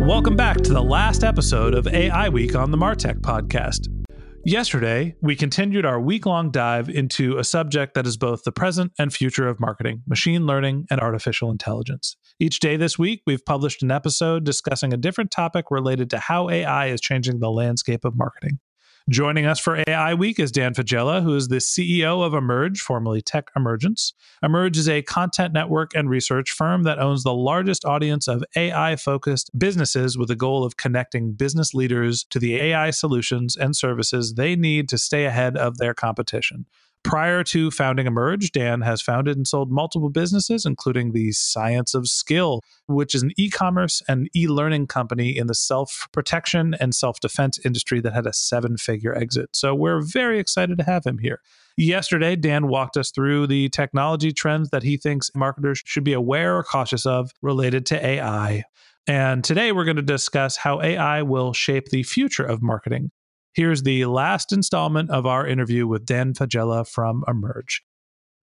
Welcome back to the last episode of AI Week on the Martech podcast. Yesterday, we continued our week long dive into a subject that is both the present and future of marketing machine learning and artificial intelligence. Each day this week, we've published an episode discussing a different topic related to how AI is changing the landscape of marketing. Joining us for AI Week is Dan Faggella, who is the CEO of Emerj, formerly Tech Emergence. Emerj is a content network and research firm that owns the largest audience of AI focused businesses with the goal of connecting business leaders to the AI solutions and services they need to stay ahead of their competition. Prior to founding Emerj, Dan has founded and sold multiple businesses, including the Science of Skill, which is an e commerce and e learning company in the self protection and self defense industry that had a seven figure exit. So we're very excited to have him here. Yesterday, Dan walked us through the technology trends that he thinks marketers should be aware or cautious of related to AI. And today we're going to discuss how AI will shape the future of marketing. Here's the last installment of our interview with Dan Faggella from Emerj.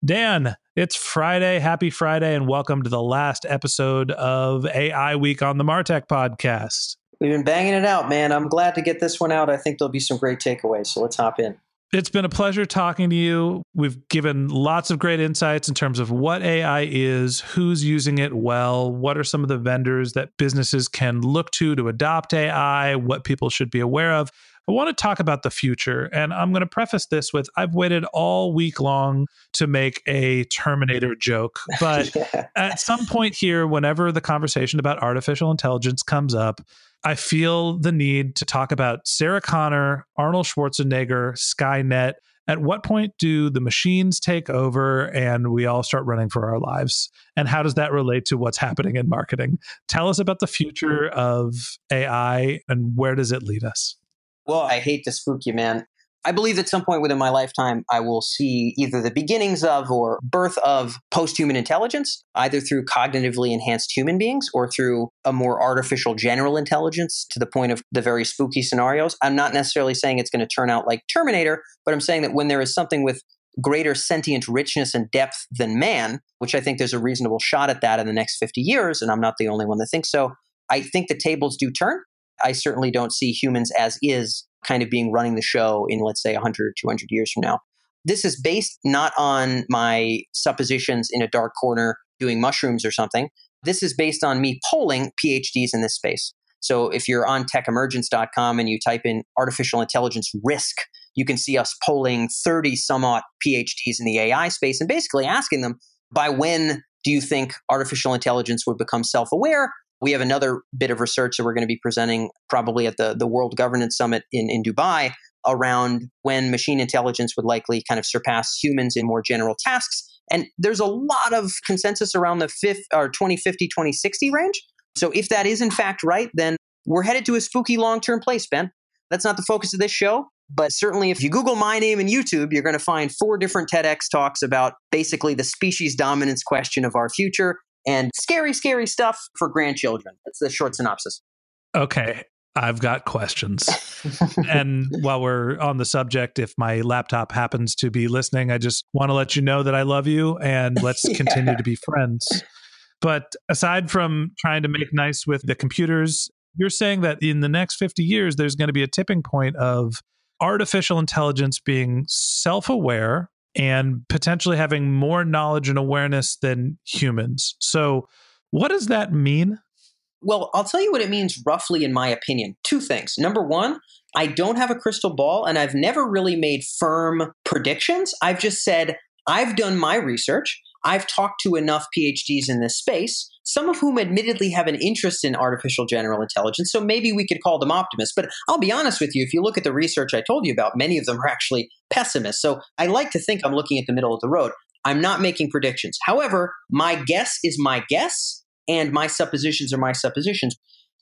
Dan, it's Friday. Happy Friday, and welcome to the last episode of AI Week on the Martech podcast. We've been banging it out, man. I'm glad to get this one out. I think there'll be some great takeaways. So let's hop in. It's been a pleasure talking to you. We've given lots of great insights in terms of what AI is, who's using it well, what are some of the vendors that businesses can look to to adopt AI, what people should be aware of. I want to talk about the future. And I'm going to preface this with I've waited all week long to make a Terminator joke. But yeah. at some point here, whenever the conversation about artificial intelligence comes up, I feel the need to talk about Sarah Connor, Arnold Schwarzenegger, Skynet. At what point do the machines take over and we all start running for our lives? And how does that relate to what's happening in marketing? Tell us about the future of AI and where does it lead us? Well, I hate to spook you, man. I believe at some point within my lifetime, I will see either the beginnings of or birth of post human intelligence, either through cognitively enhanced human beings or through a more artificial general intelligence to the point of the very spooky scenarios. I'm not necessarily saying it's going to turn out like Terminator, but I'm saying that when there is something with greater sentient richness and depth than man, which I think there's a reasonable shot at that in the next 50 years, and I'm not the only one that thinks so, I think the tables do turn. I certainly don't see humans as is kind of being running the show in, let's say, 100 or 200 years from now. This is based not on my suppositions in a dark corner doing mushrooms or something. This is based on me polling PhDs in this space. So if you're on techemergence.com and you type in artificial intelligence risk, you can see us polling 30 some odd PhDs in the AI space and basically asking them by when do you think artificial intelligence would become self aware? We have another bit of research that we're going to be presenting probably at the, the World Governance Summit in, in Dubai around when machine intelligence would likely kind of surpass humans in more general tasks. And there's a lot of consensus around the fifth or 2050, 2060 range. So if that is in fact right, then we're headed to a spooky long-term place, Ben. That's not the focus of this show, but certainly if you Google my name in YouTube, you're going to find four different TEDx talks about basically the species dominance question of our future and scary, scary stuff for grandchildren. That's the short synopsis. Okay. I've got questions. and while we're on the subject, if my laptop happens to be listening, I just want to let you know that I love you and let's yeah. continue to be friends. But aside from trying to make nice with the computers, you're saying that in the next 50 years, there's going to be a tipping point of artificial intelligence being self aware and potentially having more knowledge and awareness than humans. So, what does that mean? Well, I'll tell you what it means roughly, in my opinion. Two things. Number one, I don't have a crystal ball and I've never really made firm predictions. I've just said, I've done my research. I've talked to enough PhDs in this space, some of whom admittedly have an interest in artificial general intelligence. So maybe we could call them optimists. But I'll be honest with you, if you look at the research I told you about, many of them are actually pessimists. So I like to think I'm looking at the middle of the road. I'm not making predictions. However, my guess is my guess, and my suppositions are my suppositions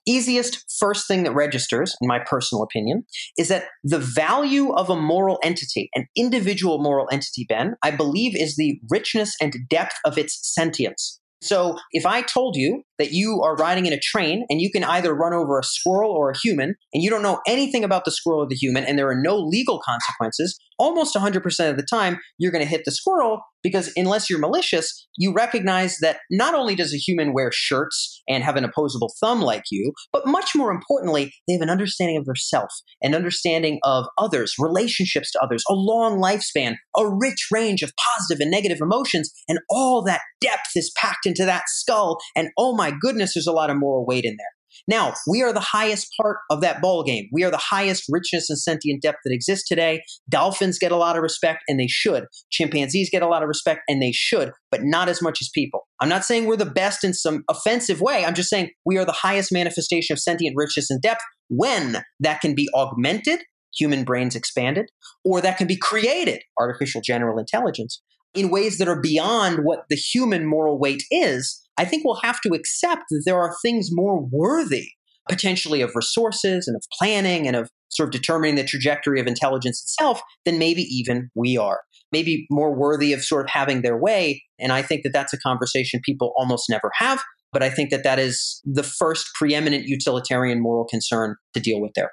easiest first thing that registers, in my personal opinion, is that the value of a moral entity, an individual moral entity, Ben, I believe is the richness and depth of its sentience. So if I told you that you are riding in a train and you can either run over a squirrel or a human, and you don't know anything about the squirrel or the human, and there are no legal consequences, almost 100% of the time, you're going to hit the squirrel because unless you're malicious, you recognize that not only does a human wear shirts and have an opposable thumb like you, but much more importantly, they have an understanding of their self, an understanding of others, relationships to others, a long lifespan, a rich range of positive and negative emotions, and all that depth is packed into that skull. And oh my goodness, there's a lot of moral weight in there. Now, we are the highest part of that ball game. We are the highest richness and sentient depth that exists today. Dolphins get a lot of respect, and they should. Chimpanzees get a lot of respect, and they should, but not as much as people. I'm not saying we're the best in some offensive way. I'm just saying we are the highest manifestation of sentient richness and depth when that can be augmented, human brains expanded, or that can be created, artificial general intelligence, in ways that are beyond what the human moral weight is I think we'll have to accept that there are things more worthy, potentially of resources and of planning and of sort of determining the trajectory of intelligence itself than maybe even we are. Maybe more worthy of sort of having their way. And I think that that's a conversation people almost never have. But I think that that is the first preeminent utilitarian moral concern to deal with there.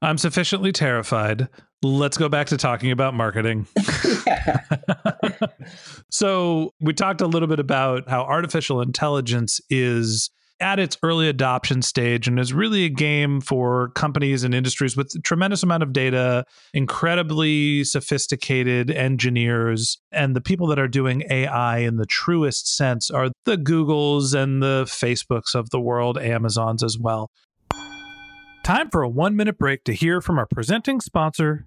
I'm sufficiently terrified. Let's go back to talking about marketing. so, we talked a little bit about how artificial intelligence is at its early adoption stage and is really a game for companies and industries with a tremendous amount of data, incredibly sophisticated engineers, and the people that are doing AI in the truest sense are the Googles and the Facebooks of the world, Amazons as well. Time for a one minute break to hear from our presenting sponsor,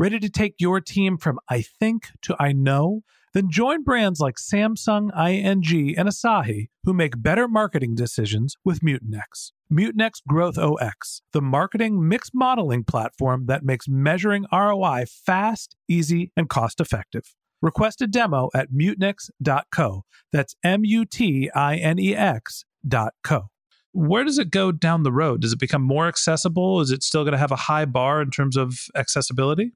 Ready to take your team from I think to I know? Then join brands like Samsung, ING, and Asahi who make better marketing decisions with Mutinex. Mutinex Growth OS, the marketing mix modeling platform that makes measuring ROI fast, easy, and cost effective. Request a demo at mutinex.co. That's M U T I N E X.co. Where does it go down the road? Does it become more accessible? Is it still going to have a high bar in terms of accessibility?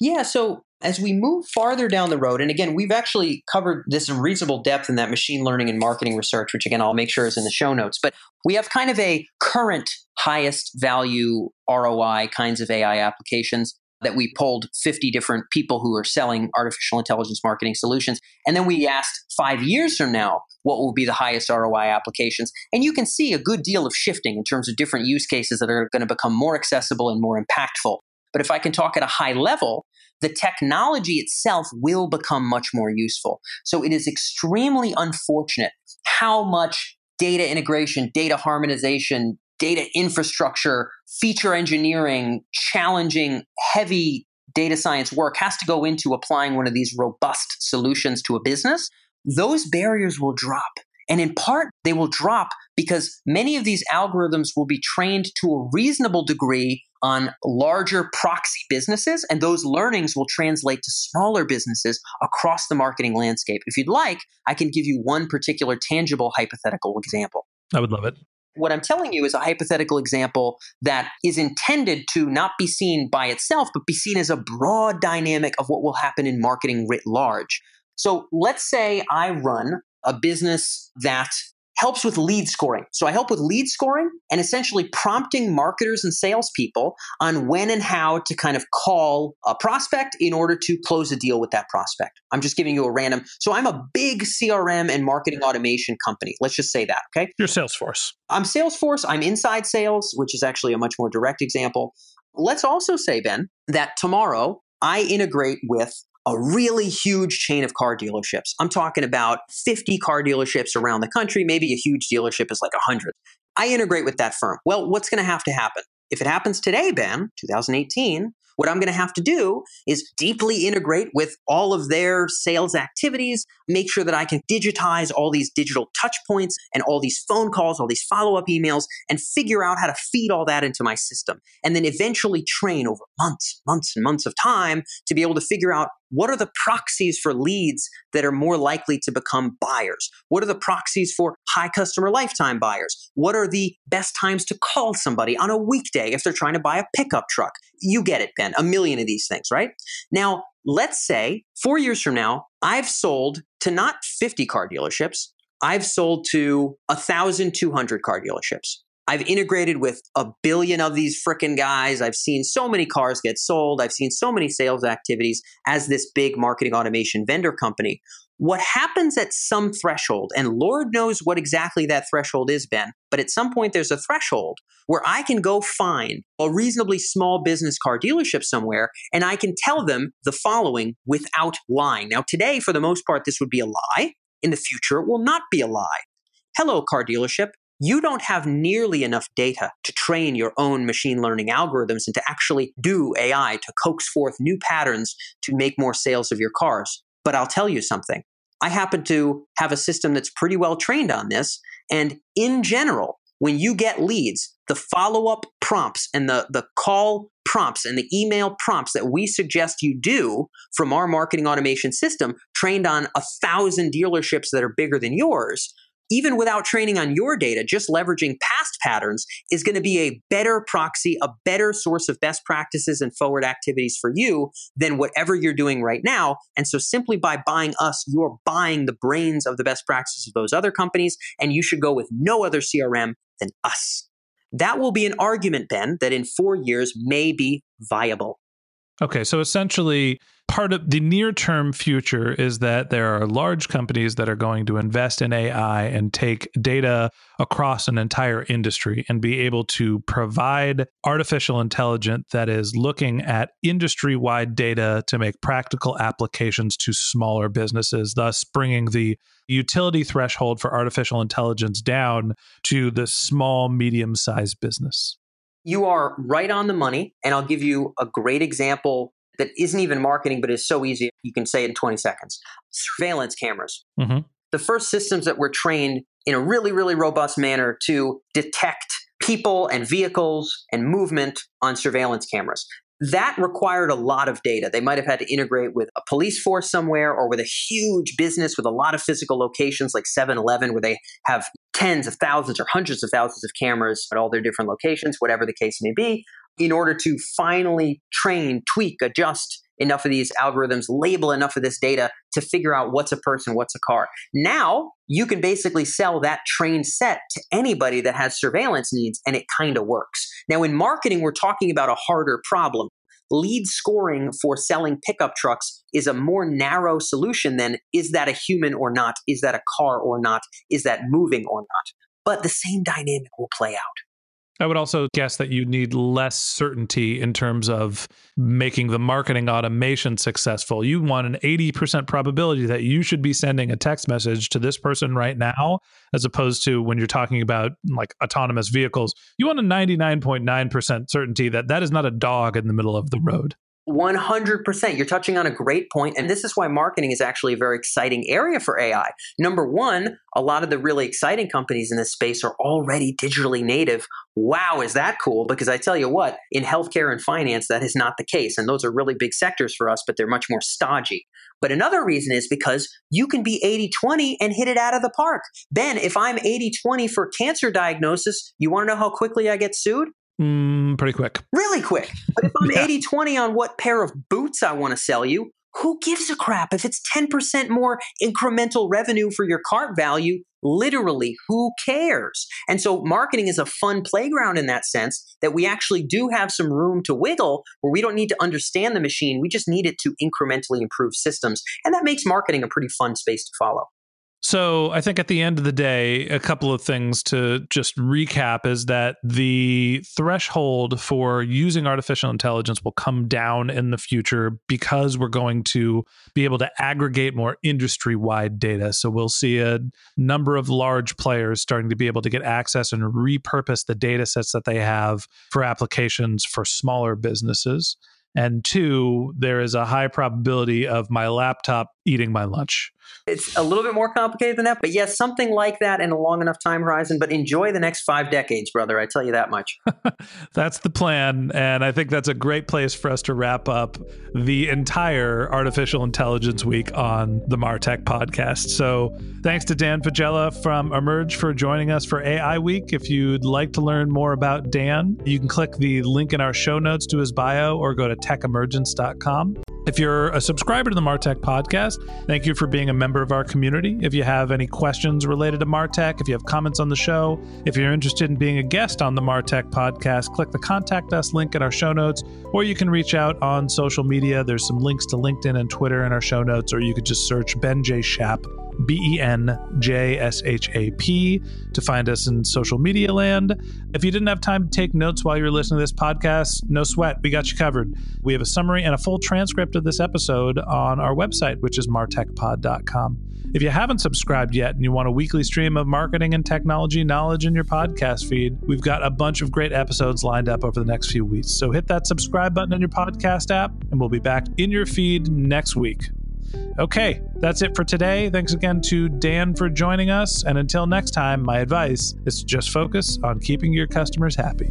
Yeah, so As we move farther down the road, and again, we've actually covered this in reasonable depth in that machine learning and marketing research, which again, I'll make sure is in the show notes. But we have kind of a current highest value ROI kinds of AI applications that we polled 50 different people who are selling artificial intelligence marketing solutions. And then we asked five years from now, what will be the highest ROI applications? And you can see a good deal of shifting in terms of different use cases that are going to become more accessible and more impactful. But if I can talk at a high level, the technology itself will become much more useful. So it is extremely unfortunate how much data integration, data harmonization, data infrastructure, feature engineering, challenging, heavy data science work has to go into applying one of these robust solutions to a business. Those barriers will drop. And in part, they will drop because many of these algorithms will be trained to a reasonable degree on larger proxy businesses, and those learnings will translate to smaller businesses across the marketing landscape. If you'd like, I can give you one particular tangible hypothetical example. I would love it. What I'm telling you is a hypothetical example that is intended to not be seen by itself, but be seen as a broad dynamic of what will happen in marketing writ large. So let's say I run a business that helps with lead scoring. So I help with lead scoring and essentially prompting marketers and salespeople on when and how to kind of call a prospect in order to close a deal with that prospect. I'm just giving you a random. So I'm a big CRM and marketing automation company. Let's just say that. Okay. Your Salesforce. I'm Salesforce. I'm inside sales, which is actually a much more direct example. Let's also say, Ben, that tomorrow I integrate with a really huge chain of car dealerships. I'm talking about 50 car dealerships around the country. Maybe a huge dealership is like 100. I integrate with that firm. Well, what's going to have to happen? If it happens today, Ben, 2018, what I'm going to have to do is deeply integrate with all of their sales activities, make sure that I can digitize all these digital touch points and all these phone calls, all these follow up emails, and figure out how to feed all that into my system. And then eventually train over months, months, and months of time to be able to figure out what are the proxies for leads that are more likely to become buyers? What are the proxies for high customer lifetime buyers? What are the best times to call somebody on a weekday if they're trying to buy a pickup truck? You get it, Ben. A million of these things, right? Now, let's say four years from now, I've sold to not 50 car dealerships, I've sold to 1,200 car dealerships. I've integrated with a billion of these freaking guys. I've seen so many cars get sold. I've seen so many sales activities as this big marketing automation vendor company. What happens at some threshold, and Lord knows what exactly that threshold is, Ben, but at some point there's a threshold where I can go find a reasonably small business car dealership somewhere and I can tell them the following without lying. Now, today, for the most part, this would be a lie. In the future, it will not be a lie. Hello, car dealership you don't have nearly enough data to train your own machine learning algorithms and to actually do AI to coax forth new patterns to make more sales of your cars. But I'll tell you something. I happen to have a system that's pretty well trained on this. And in general, when you get leads, the follow up prompts and the, the call prompts and the email prompts that we suggest you do from our marketing automation system, trained on a thousand dealerships that are bigger than yours, even without training on your data, just leveraging past patterns is going to be a better proxy, a better source of best practices and forward activities for you than whatever you're doing right now. And so simply by buying us, you're buying the brains of the best practices of those other companies, and you should go with no other CRM than us. That will be an argument, Ben, that in four years may be viable. Okay, so essentially, part of the near term future is that there are large companies that are going to invest in AI and take data across an entire industry and be able to provide artificial intelligence that is looking at industry wide data to make practical applications to smaller businesses, thus bringing the utility threshold for artificial intelligence down to the small, medium sized business. You are right on the money. And I'll give you a great example that isn't even marketing, but is so easy. You can say it in 20 seconds. Surveillance cameras. Mm-hmm. The first systems that were trained in a really, really robust manner to detect people and vehicles and movement on surveillance cameras that required a lot of data. They might have had to integrate with a police force somewhere or with a huge business with a lot of physical locations like 7 Eleven, where they have tens of thousands or hundreds of thousands of cameras at all their different locations, whatever the case may be, in order to finally train, tweak, adjust, enough of these algorithms, label enough of this data to figure out what's a person, what's a car. Now you can basically sell that trained set to anybody that has surveillance needs, and it kind of works. Now, in marketing, we're talking about a harder problem lead scoring for selling pickup trucks is a more narrow solution than is that a human or not? Is that a car or not? Is that moving or not? But the same dynamic will play out. I would also guess that you need less certainty in terms of making the marketing automation successful. You want an 80% probability that you should be sending a text message to this person right now, as opposed to when you're talking about like autonomous vehicles. You want a 99.9% certainty that that is not a dog in the middle of the road. 100%. You're touching on a great point, And this is why marketing is actually a very exciting area for AI. Number one, a lot of the really exciting companies in this space are already digitally native. Wow, is that cool? Because I tell you what, in healthcare and finance, that is not the case. And those are really big sectors for us, but they're much more stodgy. But another reason is because you can be 80 20 and hit it out of the park. Ben, if I'm 80 20 for cancer diagnosis, you want to know how quickly I get sued? Mm, pretty quick. Really quick. But if I'm 80 20 on what pair of boots I want to sell you, who gives a crap? If it's 10% more incremental revenue for your cart value, literally, who cares? And so marketing is a fun playground in that sense that we actually do have some room to wiggle where we don't need to understand the machine. We just need it to incrementally improve systems. And that makes marketing a pretty fun space to follow. So I think at the end of the day, a couple of things to just recap is that the threshold for using artificial intelligence will come down in the future because we're going to be able to aggregate more industry wide data. So we'll see a number of large players starting to be able to get access and repurpose the data sets that they have for applications for smaller businesses. And two, there is a high probability of my laptop eating my lunch. It's a little bit more complicated than that, but yes, something like that in a long enough time horizon. But enjoy the next five decades, brother. I tell you that much. that's the plan. And I think that's a great place for us to wrap up the entire Artificial Intelligence Week on the Martech podcast. So thanks to Dan Faggella from Emerj for joining us for AI Week. If you'd like to learn more about Dan, you can click the link in our show notes to his bio or go to techemergence.com. If you're a subscriber to the Martech podcast, thank you for being a member of our community. If you have any questions related to Martech, if you have comments on the show, if you're interested in being a guest on the Martech podcast, click the contact us link in our show notes, or you can reach out on social media. There's some links to LinkedIn and Twitter in our show notes, or you could just search Ben J. Shap B E N J S H A P, to find us in social media land. If you didn't have time to take notes while you're listening to this podcast, no sweat. We got you covered. We have a summary and a full transcript of this episode on our website, which is martechpod.com. If you haven't subscribed yet and you want a weekly stream of marketing and technology knowledge in your podcast feed, we've got a bunch of great episodes lined up over the next few weeks. So hit that subscribe button in your podcast app, and we'll be back in your feed next week. Okay, that's it for today. Thanks again to Dan for joining us. And until next time, my advice is to just focus on keeping your customers happy.